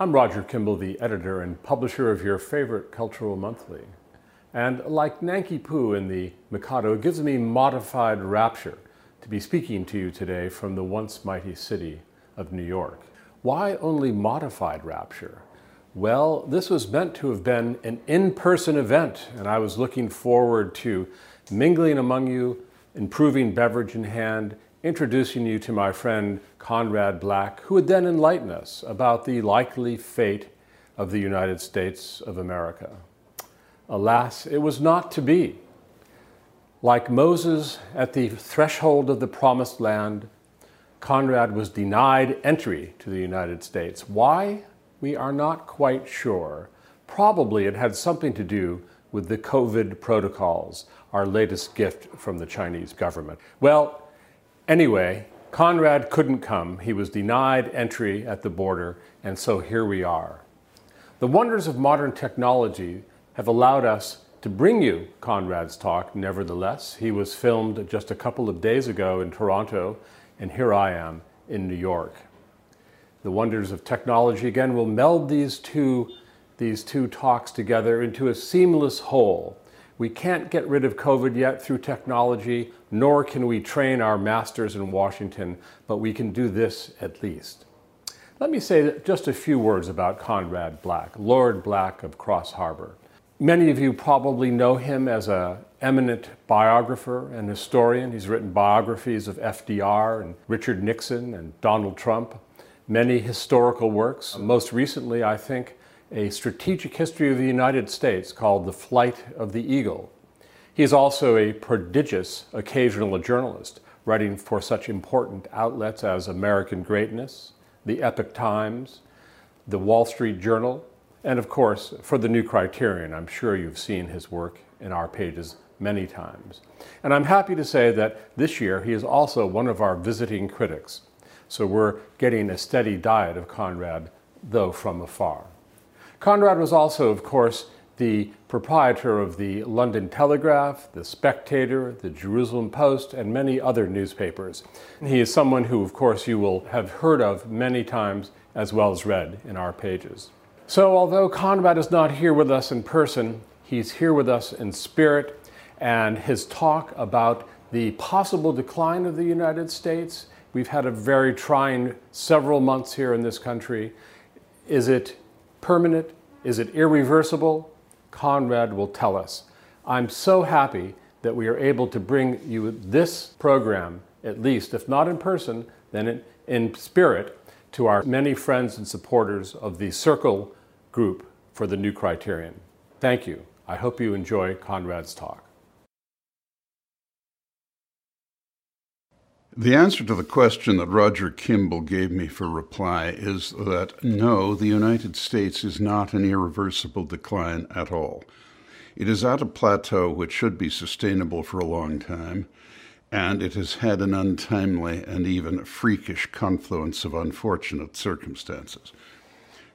I'm Roger Kimball, the editor and publisher of your favorite cultural monthly. And like Nanki Poo in the Mikado, it gives me modified rapture to be speaking to you today from the once mighty city of New York. Why only modified rapture? Well, this was meant to have been an in person event, and I was looking forward to mingling among you, improving beverage in hand, introducing you to my friend Conrad Black, who would then enlighten us about the likely fate of the United States of America. Alas, it was not to be. Like Moses at the threshold of the promised land, Conrad was denied entry to the United States. Why? We are not quite sure. Probably it had something to do with the COVID protocols, our latest gift from the Chinese government. Well, Anyway, Conrad couldn't come. He was denied entry at the border, and so here we are. The wonders of modern technology have allowed us to bring you Conrad's talk, nevertheless. He was filmed just a couple of days ago in Toronto, and here I am in New York. The wonders of technology, again, will meld these two, these two talks together into a seamless whole we can't get rid of COVID yet through technology, nor can we train our masters in Washington, but we can do this at least. Let me say just a few words about Conrad Black, Lord Black of Crossharbour. Many of you probably know him as an eminent biographer and historian. He's written biographies of FDR and Richard Nixon and Donald Trump, many historical works. Most recently, I think, a strategic history of the United States called The Flight of the Eagle. He is also a prodigious occasional journalist, writing for such important outlets as American Greatness, The Epoch Times, The Wall Street Journal, and of course, for the New Criterion. I'm sure you've seen his work in our pages many times. And I'm happy to say that this year he is also one of our visiting critics. So we're getting a steady diet of Conrad, though from afar. Conrad was also, of course, the proprietor of the London Telegraph, the Spectator, the Jerusalem Post, and many other newspapers. He is someone who, of course, you will have heard of many times as well as read in our pages. So, although Conrad is not here with us in person, he's here with us in spirit, and his talk about the possible decline of the United States. We've had a very trying several months here in this country. Is it permanent? Is it irreversible? Conrad will tell us. I'm so happy that we are able to bring you this program, at least, if not in person, then in, in spirit, to our many friends and supporters of the Circle group for the New Criterion. Thank you. I hope you enjoy Conrad's talk. The answer to the question that Roger Kimball gave me for reply is that no, the United States is not in irreversible decline at all. It is at a plateau which should be sustainable for a long time, and it has had an untimely and even freakish confluence of unfortunate circumstances.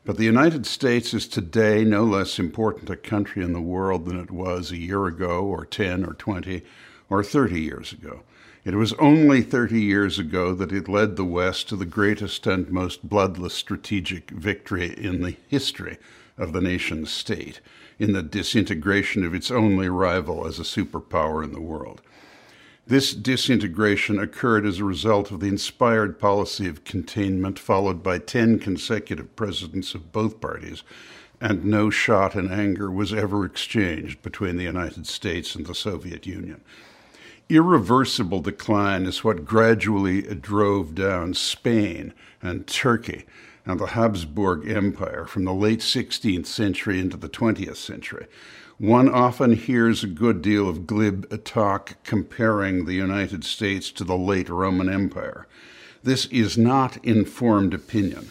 But the United States is today no less important a country in the world than it was a year ago, or 10, or 20, or 30 years ago. It was only 30 years ago that it led the West to the greatest and most bloodless strategic victory in the history of the nation state, in the disintegration of its only rival as a superpower in the world. This disintegration occurred as a result of the inspired policy of containment, followed by 10 consecutive presidents of both parties, and no shot in anger was ever exchanged between the United States and the Soviet Union irreversible decline is what gradually drove down Spain and Turkey and the Habsburg Empire from the late 16th century into the 20th century. One often hears a good deal of glib talk comparing the United States to the late Roman Empire. This is not informed opinion.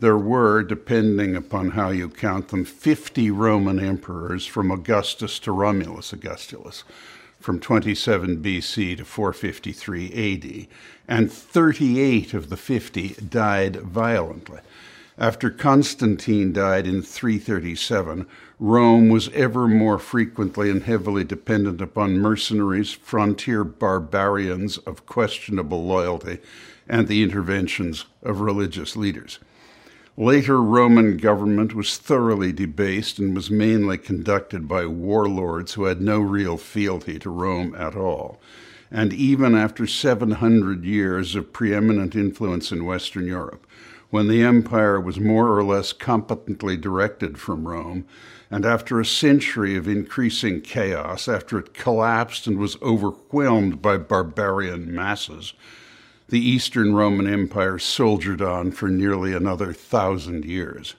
There were, depending upon how you count them, 50 Roman emperors from Augustus to Romulus Augustulus from 27 BC to 453 AD, and 38 of the 50 died violently. After Constantine died in 337, Rome was ever more frequently and heavily dependent upon mercenaries, frontier barbarians of questionable loyalty, and the interventions of religious leaders. Later Roman government was thoroughly debased and was mainly conducted by warlords who had no real fealty to Rome at all. And even after 700 years of preeminent influence in Western Europe, when the empire was more or less competently directed from Rome, and after a century of increasing chaos, after it collapsed and was overwhelmed by barbarian masses, the Eastern Roman Empire soldiered on for nearly another thousand years.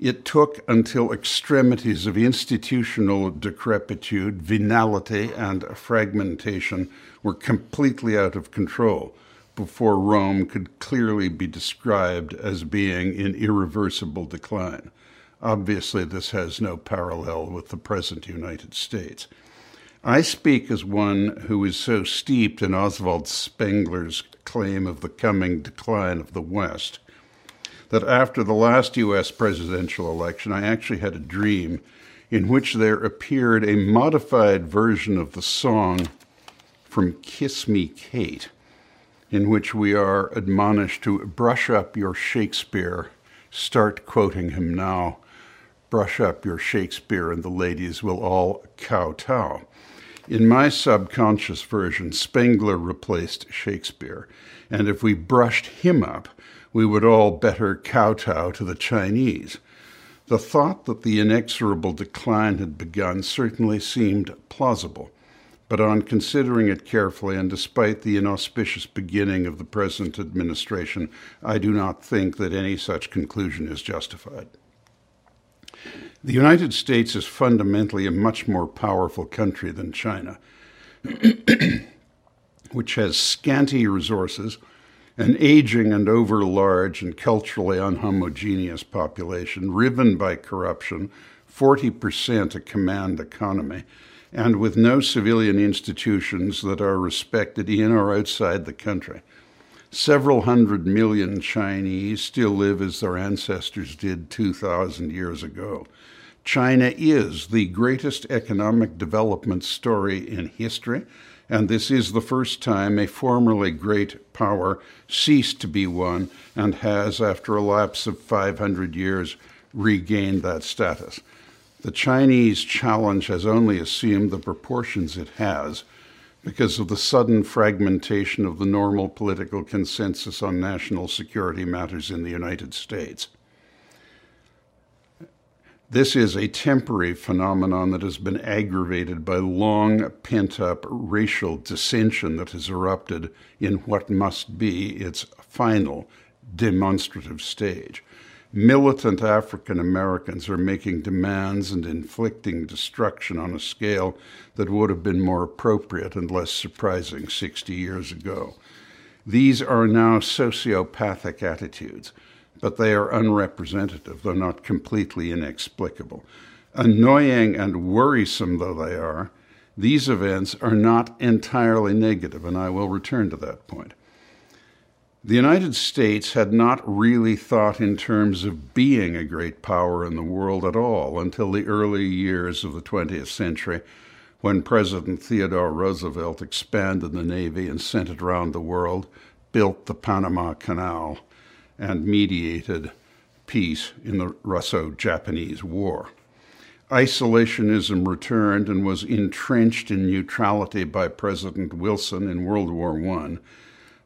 It took until extremities of institutional decrepitude, venality, and fragmentation were completely out of control before Rome could clearly be described as being in irreversible decline. Obviously, this has no parallel with the present United States. I speak as one who is so steeped in Oswald Spengler's claim of the coming decline of the West that after the last U.S. presidential election, I actually had a dream in which there appeared a modified version of the song from Kiss Me Kate, in which we are admonished to brush up your Shakespeare, start quoting him now, brush up your Shakespeare, and the ladies will all kowtow. In my subconscious version, Spengler replaced Shakespeare, and if we brushed him up, we would all better kowtow to the Chinese. The thought that the inexorable decline had begun certainly seemed plausible, but on considering it carefully, and despite the inauspicious beginning of the present administration, I do not think that any such conclusion is justified. The United States is fundamentally a much more powerful country than China, which has scanty resources, an aging and overlarge and culturally unhomogeneous population, riven by corruption, 40% a command economy, and with no civilian institutions that are respected in or outside the country. Several hundred million Chinese still live as their ancestors did 2,000 years ago. China is the greatest economic development story in history, and this is the first time a formerly great power ceased to be one and has, after a lapse of 500 years, regained that status. The Chinese challenge has only assumed the proportions it has because of the sudden fragmentation of the normal political consensus on national security matters in the United States. This is a temporary phenomenon that has been aggravated by long pent up racial dissension that has erupted in what must be its final demonstrative stage. Militant African Americans are making demands and inflicting destruction on a scale that would have been more appropriate and less surprising 60 years ago. These are now sociopathic attitudes but they are unrepresentative, though not completely inexplicable. Annoying and worrisome though they are, these events are not entirely negative, and I will return to that point. The United States had not really thought in terms of being a great power in the world at all until the early years of the 20th century, when President Theodore Roosevelt expanded the Navy and sent it around the world, built the Panama Canal, and mediated peace in the Russo Japanese War. Isolationism returned and was entrenched in neutrality by President Wilson in World War I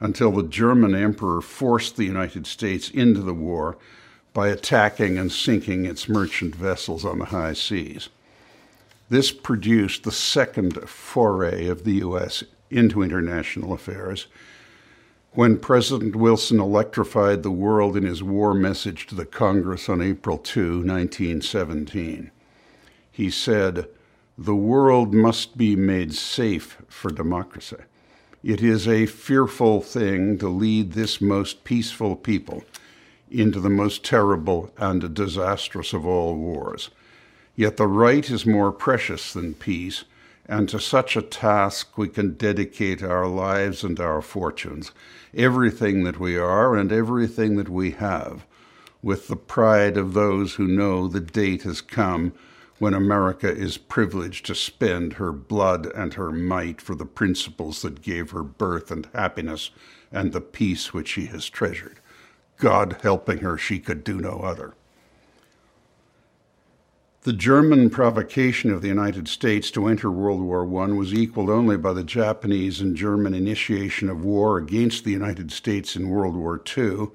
until the German emperor forced the United States into the war by attacking and sinking its merchant vessels on the high seas. This produced the second foray of the U.S. into international affairs when President Wilson electrified the world in his war message to the Congress on April 2, 1917. He said, The world must be made safe for democracy. It is a fearful thing to lead this most peaceful people into the most terrible and disastrous of all wars. Yet the right is more precious than peace, and to such a task we can dedicate our lives and our fortunes everything that we are and everything that we have, with the pride of those who know the date has come when America is privileged to spend her blood and her might for the principles that gave her birth and happiness and the peace which she has treasured. God helping her, she could do no other. The German provocation of the United States to enter World War I was equaled only by the Japanese and German initiation of war against the United States in World War II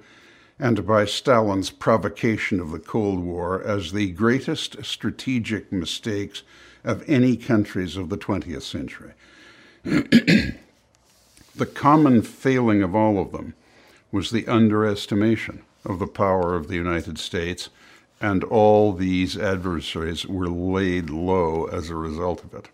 and by Stalin's provocation of the Cold War as the greatest strategic mistakes of any countries of the 20th century. the common failing of all of them was the underestimation of the power of the United States and all these adversaries were laid low as a result of it.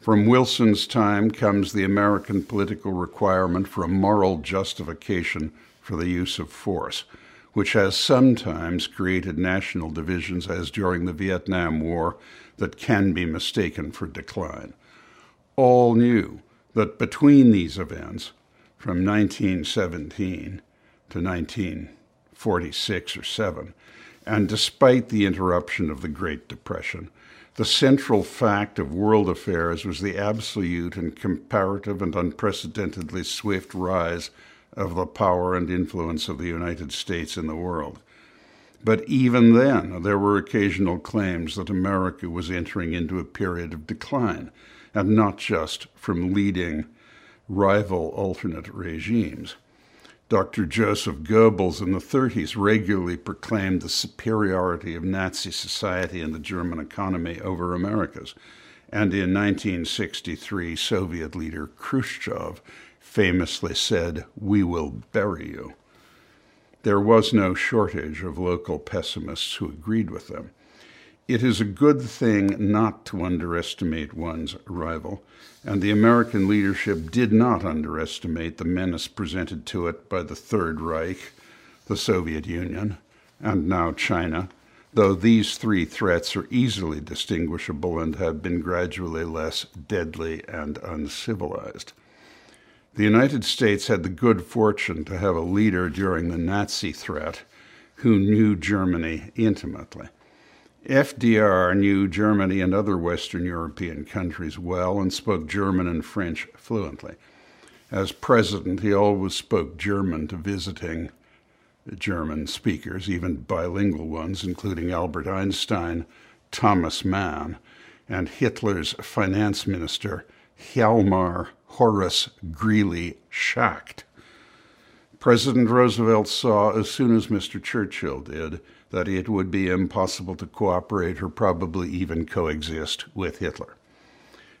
From Wilson's time comes the American political requirement for a moral justification for the use of force, which has sometimes created national divisions, as during the Vietnam War, that can be mistaken for decline. All knew that between these events, from 1917 to 1946 or 7, and despite the interruption of the Great Depression, the central fact of world affairs was the absolute and comparative and unprecedentedly swift rise of the power and influence of the United States in the world. But even then, there were occasional claims that America was entering into a period of decline, and not just from leading rival alternate regimes. Dr. Joseph Goebbels in the 30s regularly proclaimed the superiority of Nazi society and the German economy over America's. And in 1963, Soviet leader Khrushchev famously said, We will bury you. There was no shortage of local pessimists who agreed with them. It is a good thing not to underestimate one's rival, and the American leadership did not underestimate the menace presented to it by the Third Reich, the Soviet Union, and now China, though these three threats are easily distinguishable and have been gradually less deadly and uncivilized. The United States had the good fortune to have a leader during the Nazi threat who knew Germany intimately. FDR knew Germany and other Western European countries well and spoke German and French fluently. As president, he always spoke German to visiting German speakers, even bilingual ones, including Albert Einstein, Thomas Mann, and Hitler's finance minister, Hjalmar Horace Greeley Schacht. President Roosevelt saw, as soon as Mr. Churchill did, that it would be impossible to cooperate or probably even coexist with Hitler.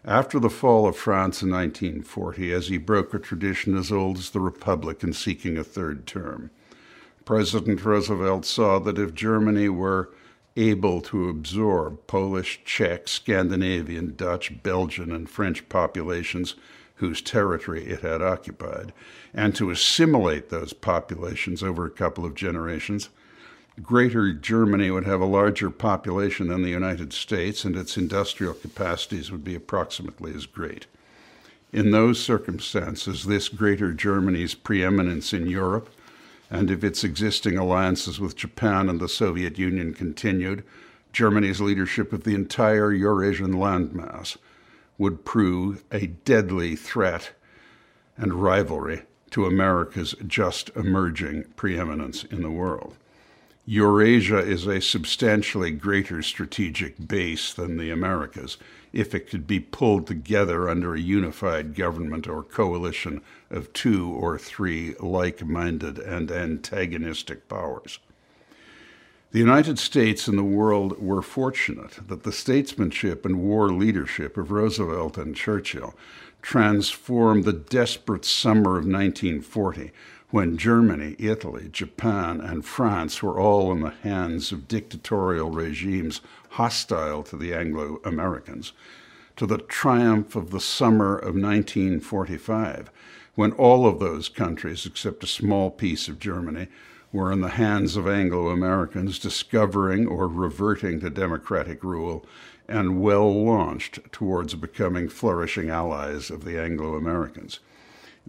After the fall of France in 1940, as he broke a tradition as old as the Republic in seeking a third term, President Roosevelt saw that if Germany were able to absorb Polish, Czech, Scandinavian, Dutch, Belgian, and French populations whose territory it had occupied, and to assimilate those populations over a couple of generations, Greater Germany would have a larger population than the United States, and its industrial capacities would be approximately as great. In those circumstances, this Greater Germany's preeminence in Europe, and if its existing alliances with Japan and the Soviet Union continued, Germany's leadership of the entire Eurasian landmass would prove a deadly threat and rivalry to America's just emerging preeminence in the world. Eurasia is a substantially greater strategic base than the Americas if it could be pulled together under a unified government or coalition of two or three like minded and antagonistic powers. The United States and the world were fortunate that the statesmanship and war leadership of Roosevelt and Churchill transformed the desperate summer of 1940 when Germany, Italy, Japan, and France were all in the hands of dictatorial regimes hostile to the Anglo Americans, to the triumph of the summer of 1945, when all of those countries, except a small piece of Germany, were in the hands of Anglo Americans discovering or reverting to democratic rule and well launched towards becoming flourishing allies of the Anglo Americans.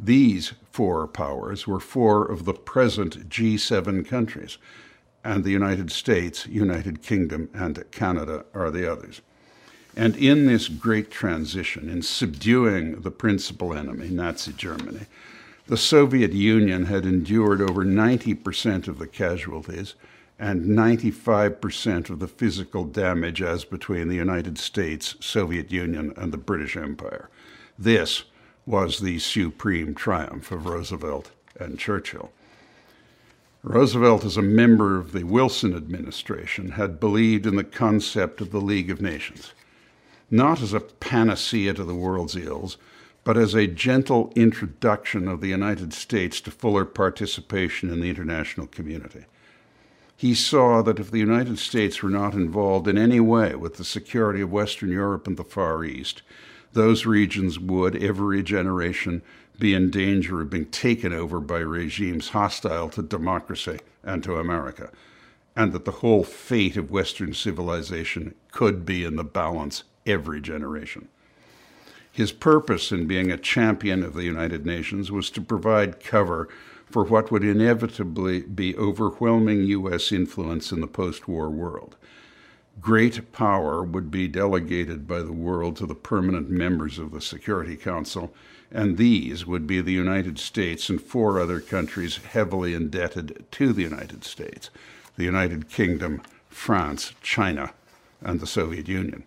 These four powers were four of the present G7 countries, and the United States, United Kingdom, and Canada are the others. And in this great transition, in subduing the principal enemy, Nazi Germany, The Soviet Union had endured over 90% of the casualties and 95% of the physical damage as between the United States, Soviet Union, and the British Empire. This was the supreme triumph of Roosevelt and Churchill. Roosevelt, as a member of the Wilson administration, had believed in the concept of the League of Nations, not as a panacea to the world's ills, but as a gentle introduction of the United States to fuller participation in the international community. He saw that if the United States were not involved in any way with the security of Western Europe and the Far East, those regions would, every generation, be in danger of being taken over by regimes hostile to democracy and to America, and that the whole fate of Western civilization could be in the balance every generation. His purpose in being a champion of the United Nations was to provide cover for what would inevitably be overwhelming U.S. influence in the post war world. Great power would be delegated by the world to the permanent members of the Security Council, and these would be the United States and four other countries heavily indebted to the United States the United Kingdom, France, China, and the Soviet Union.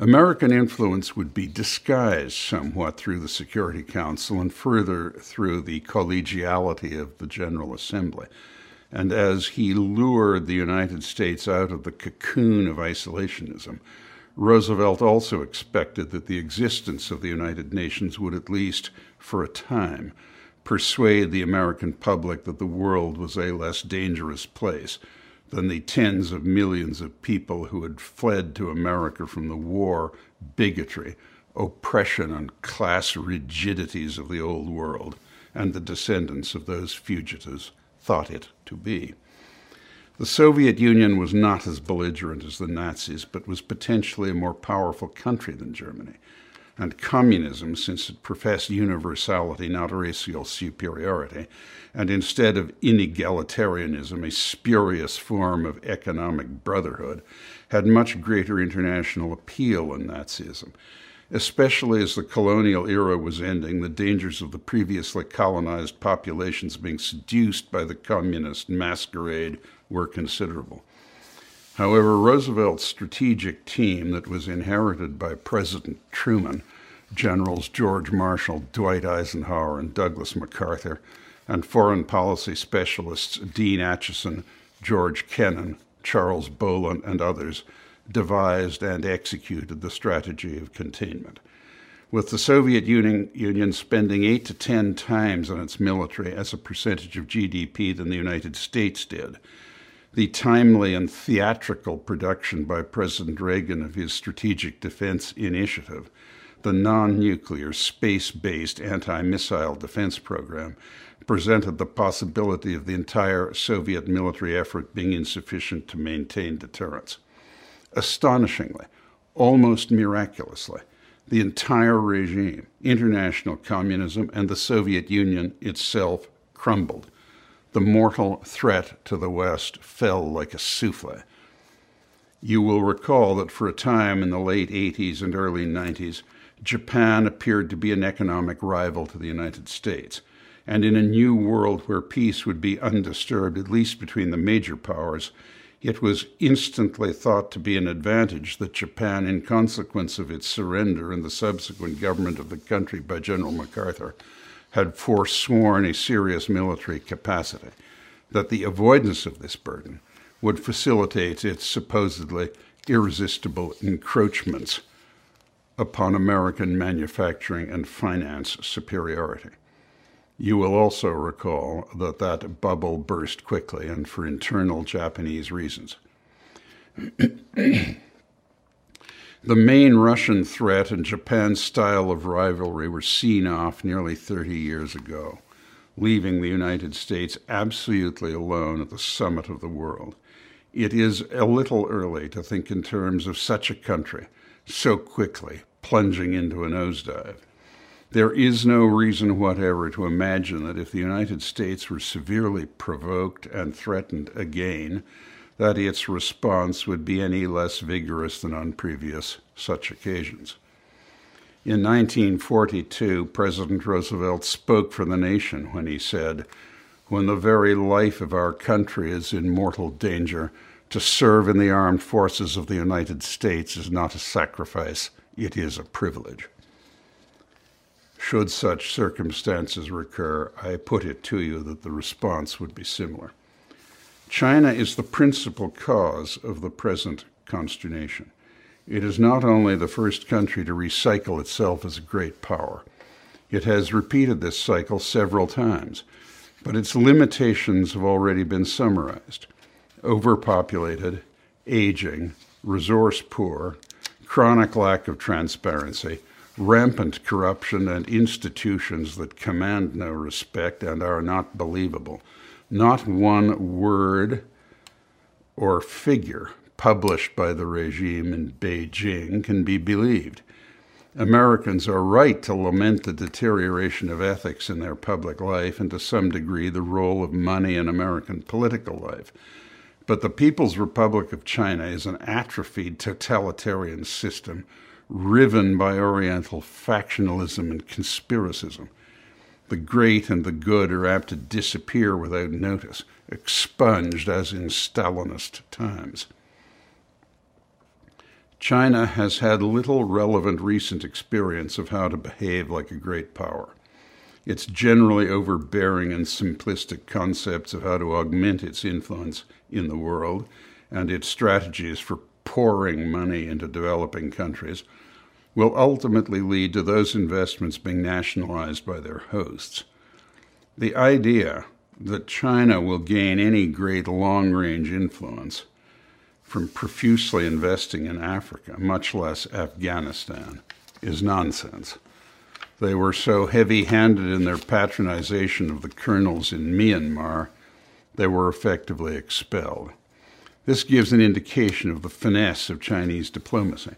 American influence would be disguised somewhat through the Security Council and further through the collegiality of the General Assembly. And as he lured the United States out of the cocoon of isolationism, Roosevelt also expected that the existence of the United Nations would, at least for a time, persuade the American public that the world was a less dangerous place than the tens of millions of people who had fled to America from the war, bigotry, oppression, and class rigidities of the old world, and the descendants of those fugitives thought it to be. The Soviet Union was not as belligerent as the Nazis, but was potentially a more powerful country than Germany. And communism, since it professed universality, not racial superiority, and instead of inegalitarianism, a spurious form of economic brotherhood, had much greater international appeal than Nazism. Especially as the colonial era was ending, the dangers of the previously colonized populations being seduced by the communist masquerade were considerable. However, Roosevelt's strategic team that was inherited by President Truman, Generals George Marshall, Dwight Eisenhower, and Douglas MacArthur, and foreign policy specialists Dean Acheson, George Kennan, Charles Bohlen, and others, devised and executed the strategy of containment. With the Soviet Union, spending eight to ten times on its military as a percentage of GDP than the United States did, the timely and theatrical production by President Reagan of his Strategic Defense Initiative, the non nuclear, space based anti missile defense program, presented the possibility of the entire Soviet military effort being insufficient to maintain deterrence. Astonishingly, almost miraculously, the entire regime, international communism, and the Soviet Union itself crumbled the mortal threat to the West fell like a souffle. You will recall that for a time in the late 80s and early 90s, Japan appeared to be an economic rival to the United States. And in a new world where peace would be undisturbed, at least between the major powers, it was instantly thought to be an advantage that Japan, in consequence of its surrender and the subsequent government of the country by General MacArthur, had forsworn a serious military capacity, that the avoidance of this burden would facilitate its supposedly irresistible encroachments upon American manufacturing and finance superiority. You will also recall that that bubble burst quickly and for internal Japanese reasons. The main Russian threat and Japan's style of rivalry were seen off nearly 30 years ago, leaving the United States absolutely alone at the summit of the world. It is a little early to think in terms of such a country so quickly plunging into a nosedive. There is no reason whatever to imagine that if the United States were severely provoked and threatened again, that its response would be any less vigorous than on previous such occasions. In 1942, President Roosevelt spoke for the nation when he said, When the very life of our country is in mortal danger, to serve in the armed forces of the United States is not a sacrifice, it is a privilege. Should such circumstances recur, I put it to you that the response would be similar. China is the principal cause of the present consternation. It is not only the first country to recycle itself as a great power, it has repeated this cycle several times, but its limitations have already been summarized overpopulated, aging, resource poor, chronic lack of transparency, rampant corruption, and institutions that command no respect and are not believable. Not one word or figure published by the regime in Beijing can be believed. Americans are right to lament the deterioration of ethics in their public life and to some degree the role of money in American political life. But the People's Republic of China is an atrophied totalitarian system riven by Oriental factionalism and conspiracism. The great and the good are apt to disappear without notice, expunged as in Stalinist times. China has had little relevant recent experience of how to behave like a great power. Its generally overbearing and simplistic concepts of how to augment its influence in the world and its strategies for pouring money into developing countries will ultimately lead to those investments being nationalized by their hosts. The idea that China will gain any great long range influence from profusely investing in Africa, much less Afghanistan, is nonsense. They were so heavy handed in their patronization of the colonels in Myanmar they were effectively expelled. This gives an indication of the finesse of Chinese diplomacy.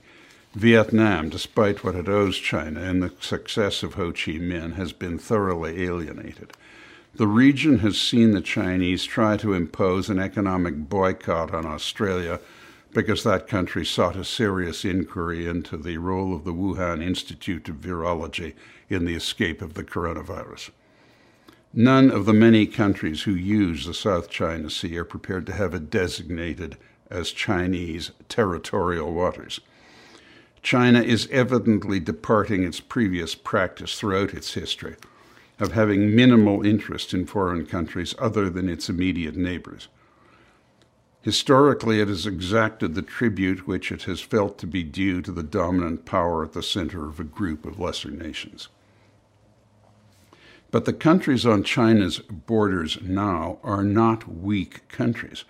Vietnam, despite what it owes China and the success of Ho Chi Minh, has been thoroughly alienated. The region has seen the Chinese try to impose an economic boycott on Australia because that country sought a serious inquiry into the role of the Wuhan Institute of Virology in the escape of the coronavirus. None of the many countries who use the South China Sea are prepared to have it designated as Chinese territorial waters. China is evidently departing its previous practice throughout its history of having minimal interest in foreign countries other than its immediate neighbors. Historically, it has exacted the tribute which it has felt to be due to the dominant power at the center of a group of lesser nations. But the countries on China's borders now are not weak countries.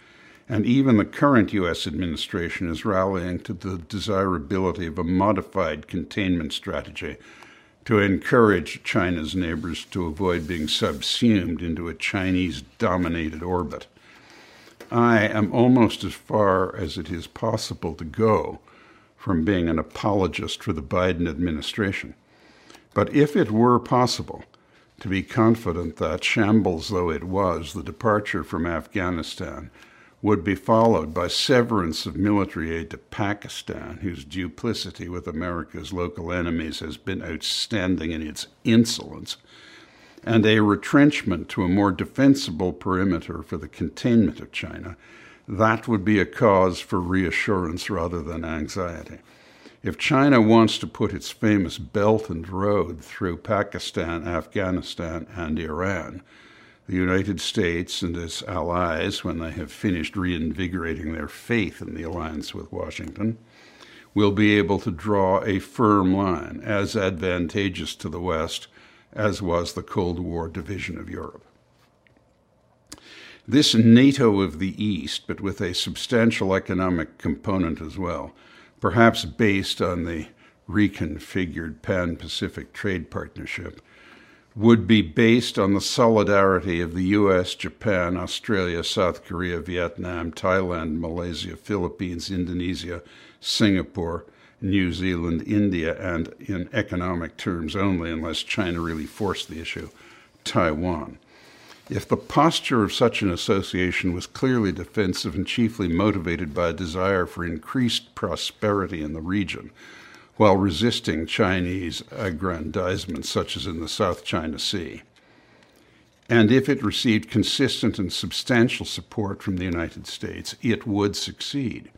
And even the current U.S. administration is rallying to the desirability of a modified containment strategy to encourage China's neighbors to avoid being subsumed into a Chinese dominated orbit. I am almost as far as it is possible to go from being an apologist for the Biden administration. But if it were possible, to be confident that, shambles though it was, the departure from Afghanistan would be followed by severance of military aid to Pakistan, whose duplicity with America's local enemies has been outstanding in its insolence, and a retrenchment to a more defensible perimeter for the containment of China, that would be a cause for reassurance rather than anxiety. If China wants to put its famous Belt and Road through Pakistan, Afghanistan, and Iran, the United States and its allies, when they have finished reinvigorating their faith in the alliance with Washington, will be able to draw a firm line as advantageous to the West as was the Cold War division of Europe. This NATO of the East, but with a substantial economic component as well, perhaps based on the reconfigured Pan Pacific Trade Partnership, would be based on the solidarity of the US, Japan, Australia, South Korea, Vietnam, Thailand, Malaysia, Philippines, Indonesia, Singapore, New Zealand, India, and in economic terms only, unless China really forced the issue, Taiwan. If the posture of such an association was clearly defensive and chiefly motivated by a desire for increased prosperity in the region, while resisting Chinese aggrandizement, such as in the South China Sea. And if it received consistent and substantial support from the United States, it would succeed.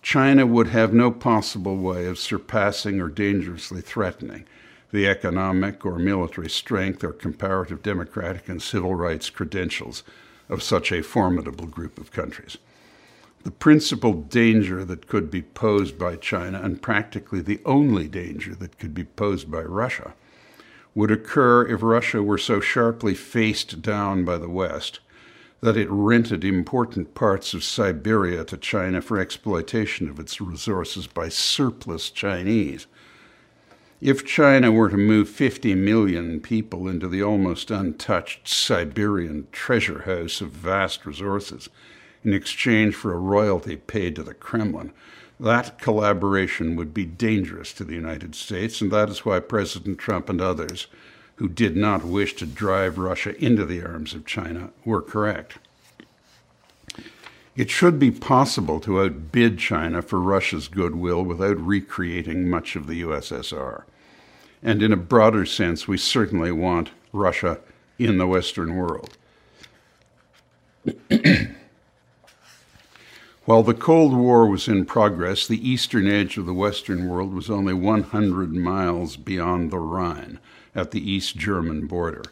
China would have no possible way of surpassing or dangerously threatening the economic or military strength or comparative democratic and civil rights credentials of such a formidable group of countries. The principal danger that could be posed by China, and practically the only danger that could be posed by Russia, would occur if Russia were so sharply faced down by the West that it rented important parts of Siberia to China for exploitation of its resources by surplus Chinese if China were to move 50 million people into the almost untouched Siberian treasure house of vast resources in exchange for a royalty paid to the Kremlin, that collaboration would be dangerous to the United States, and that is why President Trump and others who did not wish to drive Russia into the arms of China were correct. It should be possible to outbid China for Russia's goodwill without recreating much of the USSR. And in a broader sense, we certainly want Russia in the Western world. While the Cold War was in progress, the eastern edge of the Western world was only 100 miles beyond the Rhine at the East German border.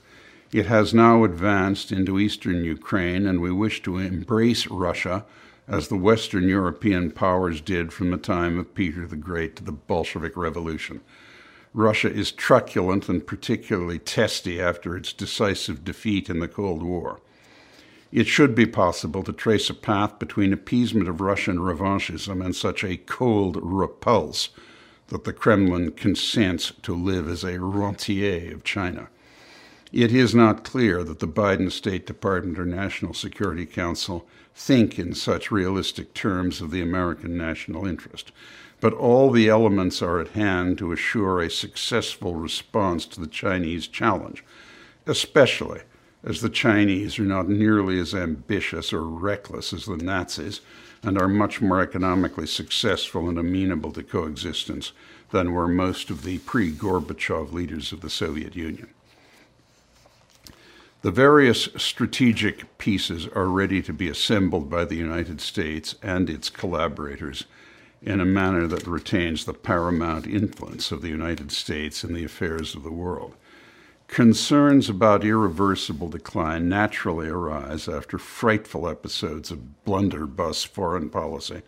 It has now advanced into eastern Ukraine, and we wish to embrace Russia as the Western European powers did from the time of Peter the Great to the Bolshevik Revolution. Russia is truculent and particularly testy after its decisive defeat in the Cold War. It should be possible to trace a path between appeasement of Russian revanchism and such a cold repulse that the Kremlin consents to live as a rentier of China. It is not clear that the Biden State Department or National Security Council think in such realistic terms of the American national interest but all the elements are at hand to assure a successful response to the Chinese challenge, especially as the Chinese are not nearly as ambitious or reckless as the Nazis and are much more economically successful and amenable to coexistence than were most of the pre Gorbachev leaders of the Soviet Union. The various strategic pieces are ready to be assembled by the United States and its collaborators in a manner that retains the paramount influence of the United States in the affairs of the world. Concerns about irreversible decline naturally arise after frightful episodes of blunderbuss foreign policy,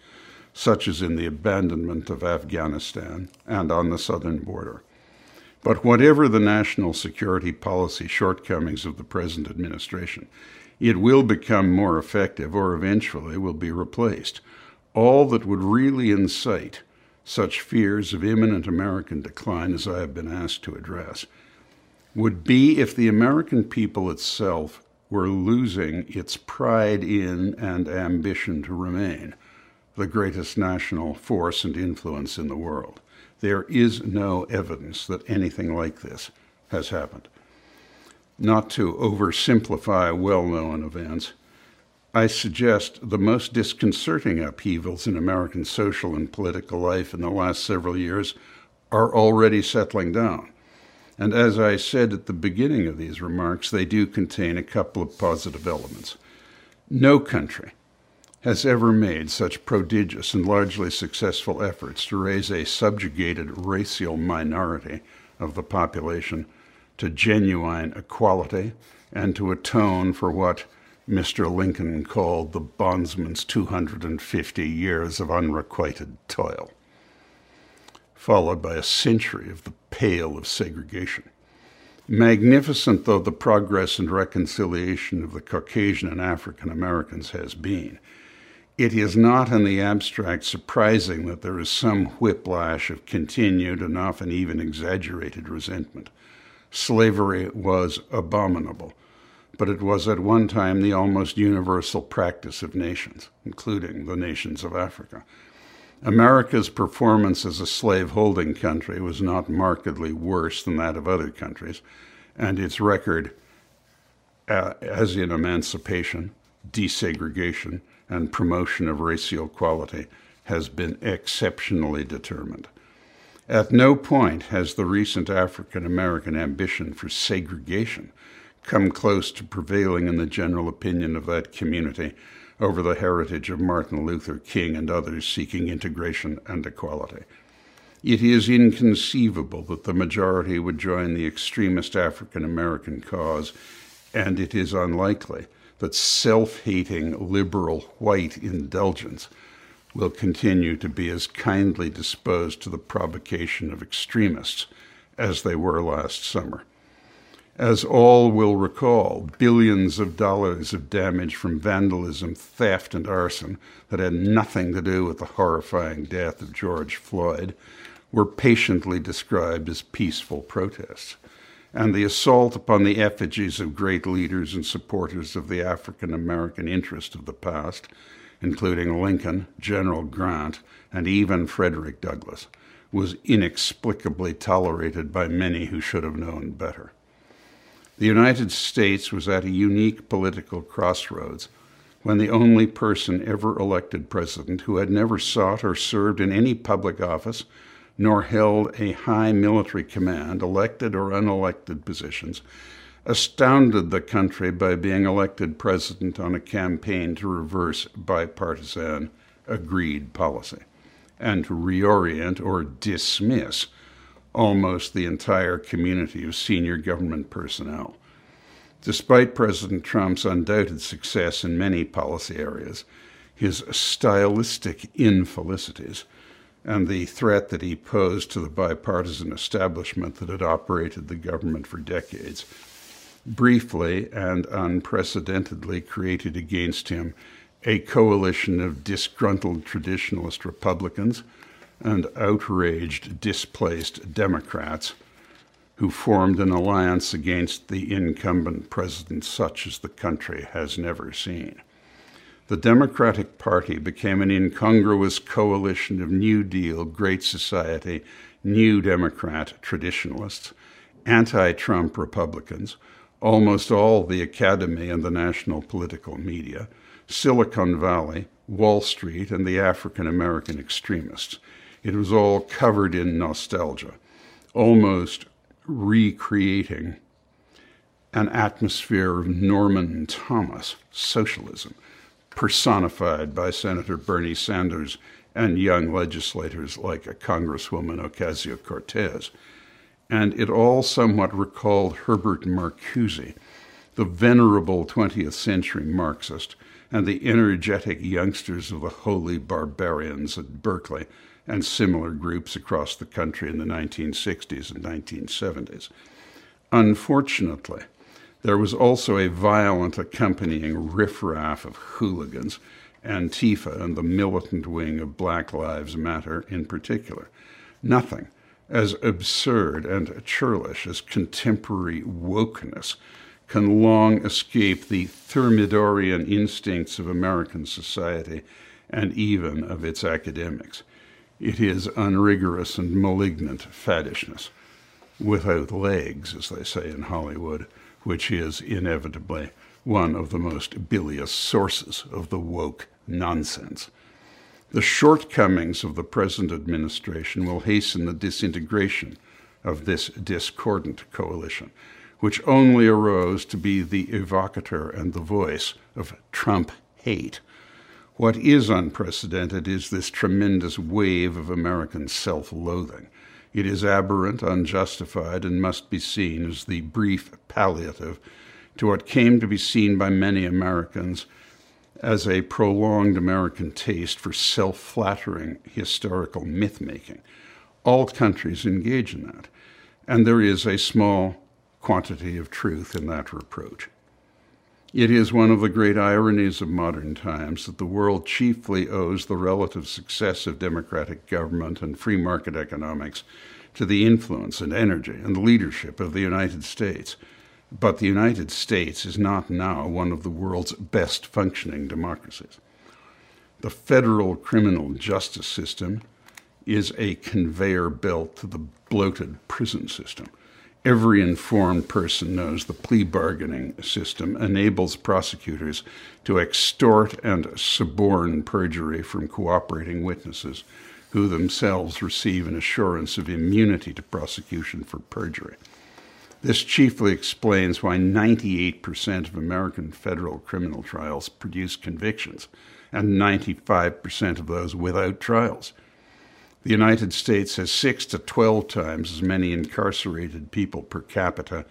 such as in the abandonment of Afghanistan and on the southern border. But whatever the national security policy shortcomings of the present administration, it will become more effective or eventually will be replaced all that would really incite such fears of imminent American decline as I have been asked to address would be if the American people itself were losing its pride in and ambition to remain the greatest national force and influence in the world. There is no evidence that anything like this has happened. Not to oversimplify well known events, I suggest the most disconcerting upheavals in American social and political life in the last several years are already settling down. And as I said at the beginning of these remarks, they do contain a couple of positive elements. No country has ever made such prodigious and largely successful efforts to raise a subjugated racial minority of the population to genuine equality and to atone for what Mr. Lincoln called the bondsman's 250 years of unrequited toil, followed by a century of the Pale of segregation. Magnificent though the progress and reconciliation of the Caucasian and African Americans has been, it is not in the abstract surprising that there is some whiplash of continued and often even exaggerated resentment. Slavery was abominable but it was at one time the almost universal practice of nations, including the nations of Africa. America's performance as a slave-holding country was not markedly worse than that of other countries, and its record, uh, as in emancipation, desegregation, and promotion of racial equality, has been exceptionally determined. At no point has the recent African American ambition for segregation come close to prevailing in the general opinion of that community over the heritage of Martin Luther King and others seeking integration and equality. It is inconceivable that the majority would join the extremist African American cause, and it is unlikely that self hating liberal white indulgence will continue to be as kindly disposed to the provocation of extremists as they were last summer. As all will recall, billions of dollars of damage from vandalism, theft, and arson that had nothing to do with the horrifying death of George Floyd were patiently described as peaceful protests. And the assault upon the effigies of great leaders and supporters of the African American interest of the past, including Lincoln, General Grant, and even Frederick Douglass, was inexplicably tolerated by many who should have known better. The United States was at a unique political crossroads when the only person ever elected president who had never sought or served in any public office nor held a high military command, elected or unelected positions, astounded the country by being elected president on a campaign to reverse bipartisan agreed policy and to reorient or dismiss almost the entire community of senior government personnel. Despite President Trump's undoubted success in many policy areas, his stylistic infelicities, and the threat that he posed to the bipartisan establishment that had operated the government for decades, briefly and unprecedentedly created against him a coalition of disgruntled traditionalist Republicans and outraged, displaced Democrats who formed an alliance against the incumbent president such as the country has never seen. The Democratic Party became an incongruous coalition of New Deal, Great Society, New Democrat traditionalists, anti Trump Republicans, almost all the academy and the national political media, Silicon Valley, Wall Street, and the African American extremists it was all covered in nostalgia, almost recreating an atmosphere of Norman Thomas socialism, personified by Senator Bernie Sanders and young legislators like Congresswoman Ocasio Cortez. And it all somewhat recalled Herbert Marcuse, the venerable 20th century Marxist, and the energetic youngsters of the holy barbarians at Berkeley and similar groups across the country in the 1960s and 1970s. Unfortunately, there was also a violent accompanying riffraff of hooligans, Antifa and the militant wing of Black Lives Matter in particular. Nothing as absurd and churlish as contemporary wokeness can long escape the Thermidorian instincts of American society and even of its academics. It is unrigorous and malignant faddishness, without legs, as they say in Hollywood, which is inevitably one of the most bilious sources of the woke nonsense. The shortcomings of the present administration will hasten the disintegration of this discordant coalition, which only arose to be the evocator and the voice of Trump hate what is unprecedented is this tremendous wave of American self loathing. It is aberrant, unjustified, and must be seen as the brief palliative to what came to be seen by many Americans as a prolonged American taste for self flattering historical myth making. All countries engage in that, and there is a small quantity of truth in that reproach. It is one of the great ironies of modern times that the world chiefly owes the relative success of democratic government and free market economics to the influence and energy and leadership of the United States. But the United States is not now one of the world's best functioning democracies. The federal criminal justice system is a conveyor belt to the bloated prison system Every informed person knows the plea bargaining system enables prosecutors to extort and suborn perjury from cooperating witnesses, who themselves receive an assurance of immunity to prosecution for perjury. This chiefly explains why 98% of American federal criminal trials produce convictions, and 95% of those without trials. The United States has six to 12 times as many incarcerated people per capita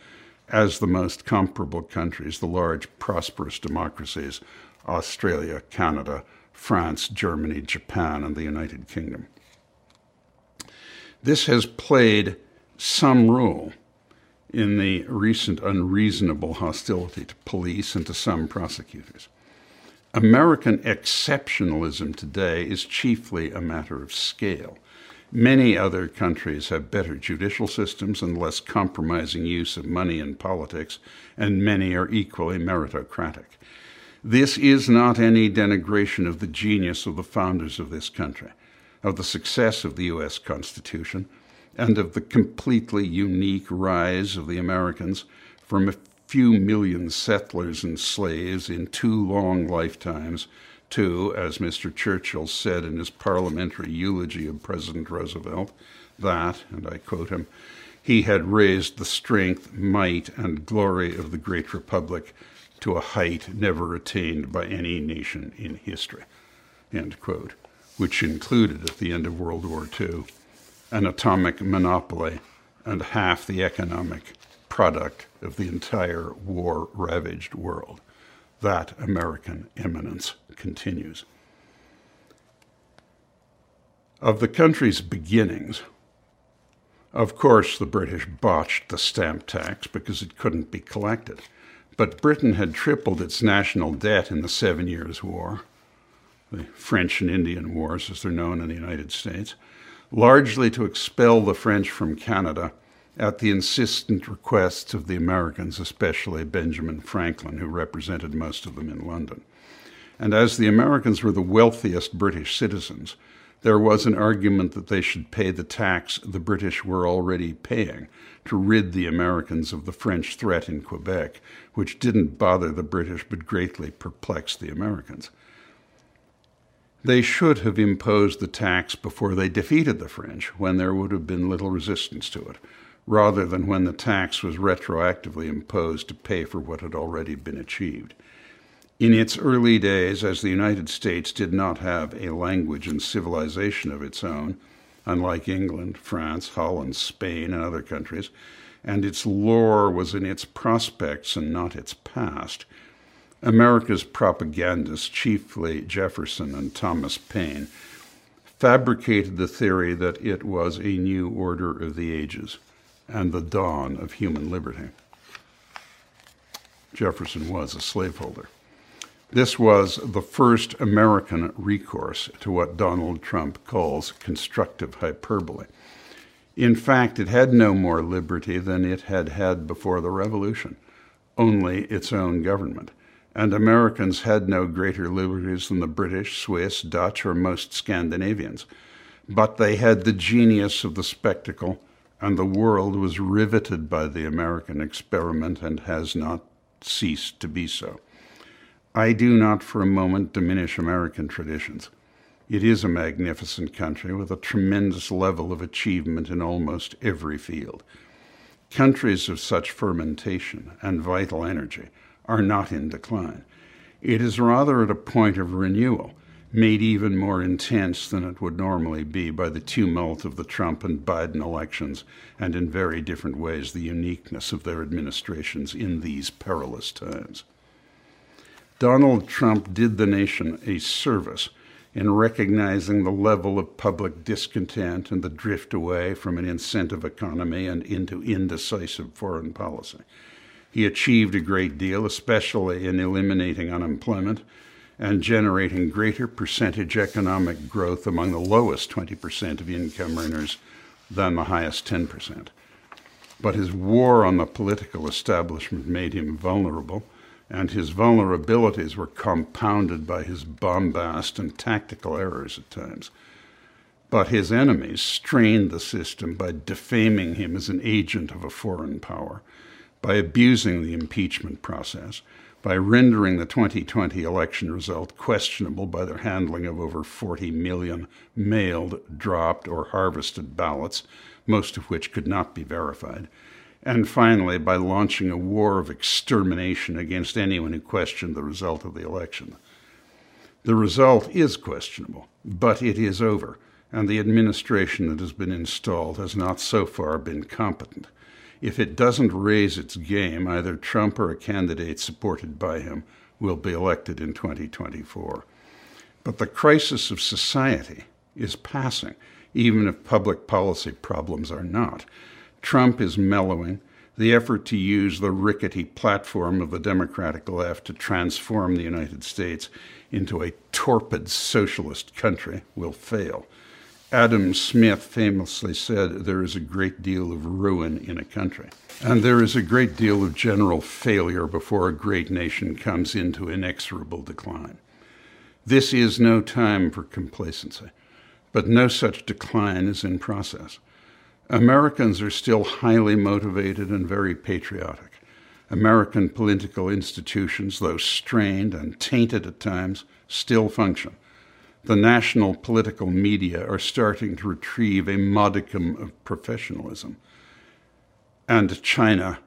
as the most comparable countries, the large, prosperous democracies Australia, Canada, France, Germany, Japan, and the United Kingdom. This has played some role in the recent unreasonable hostility to police and to some prosecutors. American exceptionalism today is chiefly a matter of scale. Many other countries have better judicial systems and less compromising use of money in politics, and many are equally meritocratic. This is not any denigration of the genius of the founders of this country, of the success of the U.S. Constitution, and of the completely unique rise of the Americans from a few million settlers and slaves in two long lifetimes to, as Mr. Churchill said in his parliamentary eulogy of President Roosevelt, that, and I quote him, he had raised the strength, might, and glory of the great republic to a height never attained by any nation in history, end quote, which included at the end of World War II an atomic monopoly and half the economic product of the entire war ravaged world. That American eminence continues. Of the country's beginnings, of course, the British botched the stamp tax because it couldn't be collected. But Britain had tripled its national debt in the Seven Years' War, the French and Indian Wars, as they're known in the United States, largely to expel the French from Canada at the insistent requests of the Americans, especially Benjamin Franklin, who represented most of them in London. And as the Americans were the wealthiest British citizens, there was an argument that they should pay the tax the British were already paying to rid the Americans of the French threat in Quebec, which didn't bother the British but greatly perplexed the Americans. They should have imposed the tax before they defeated the French, when there would have been little resistance to it, rather than when the tax was retroactively imposed to pay for what had already been achieved. In its early days, as the United States did not have a language and civilization of its own, unlike England, France, Holland, Spain, and other countries, and its lore was in its prospects and not its past, America's propagandists, chiefly Jefferson and Thomas Paine, fabricated the theory that it was a new order of the ages and the dawn of human liberty. Jefferson was a slaveholder. This was the first American recourse to what Donald Trump calls constructive hyperbole. In fact, it had no more liberty than it had had before the Revolution, only its own government. And Americans had no greater liberties than the British, Swiss, Dutch, or most Scandinavians. But they had the genius of the spectacle, and the world was riveted by the American experiment and has not ceased to be so. I do not for a moment diminish American traditions. It is a magnificent country with a tremendous level of achievement in almost every field. Countries of such fermentation and vital energy are not in decline. It is rather at a point of renewal, made even more intense than it would normally be by the tumult of the Trump and Biden elections, and in very different ways the uniqueness of their administrations in these perilous times. Donald Trump did the nation a service in recognizing the level of public discontent and the drift away from an incentive economy and into indecisive foreign policy. He achieved a great deal, especially in eliminating unemployment and generating greater percentage economic growth among the lowest 20% of income earners than the highest 10%. But his war on the political establishment made him vulnerable and his vulnerabilities were compounded by his bombast and tactical errors at times. But his enemies strained the system by defaming him as an agent of a foreign power, by abusing the impeachment process, by rendering the 2020 election result questionable by their handling of over 40 million mailed, dropped, or harvested ballots, most of which could not be verified. And finally, by launching a war of extermination against anyone who questioned the result of the election. The result is questionable, but it is over, and the administration that has been installed has not so far been competent. If it doesn't raise its game, either Trump or a candidate supported by him will be elected in 2024. But the crisis of society is passing, even if public policy problems are not. Trump is mellowing. The effort to use the rickety platform of the Democratic left to transform the United States into a torpid socialist country will fail. Adam Smith famously said, There is a great deal of ruin in a country. And there is a great deal of general failure before a great nation comes into inexorable decline. This is no time for complacency, but no such decline is in process. Americans are still highly motivated and very patriotic. American political institutions, though strained and tainted at times, still function the national political media are starting to retrieve a modicum of professionalism. And China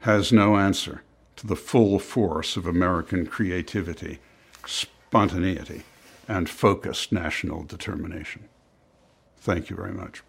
has no answer to the full force of American creativity, spontaneity, and focused national determination. Thank you very much.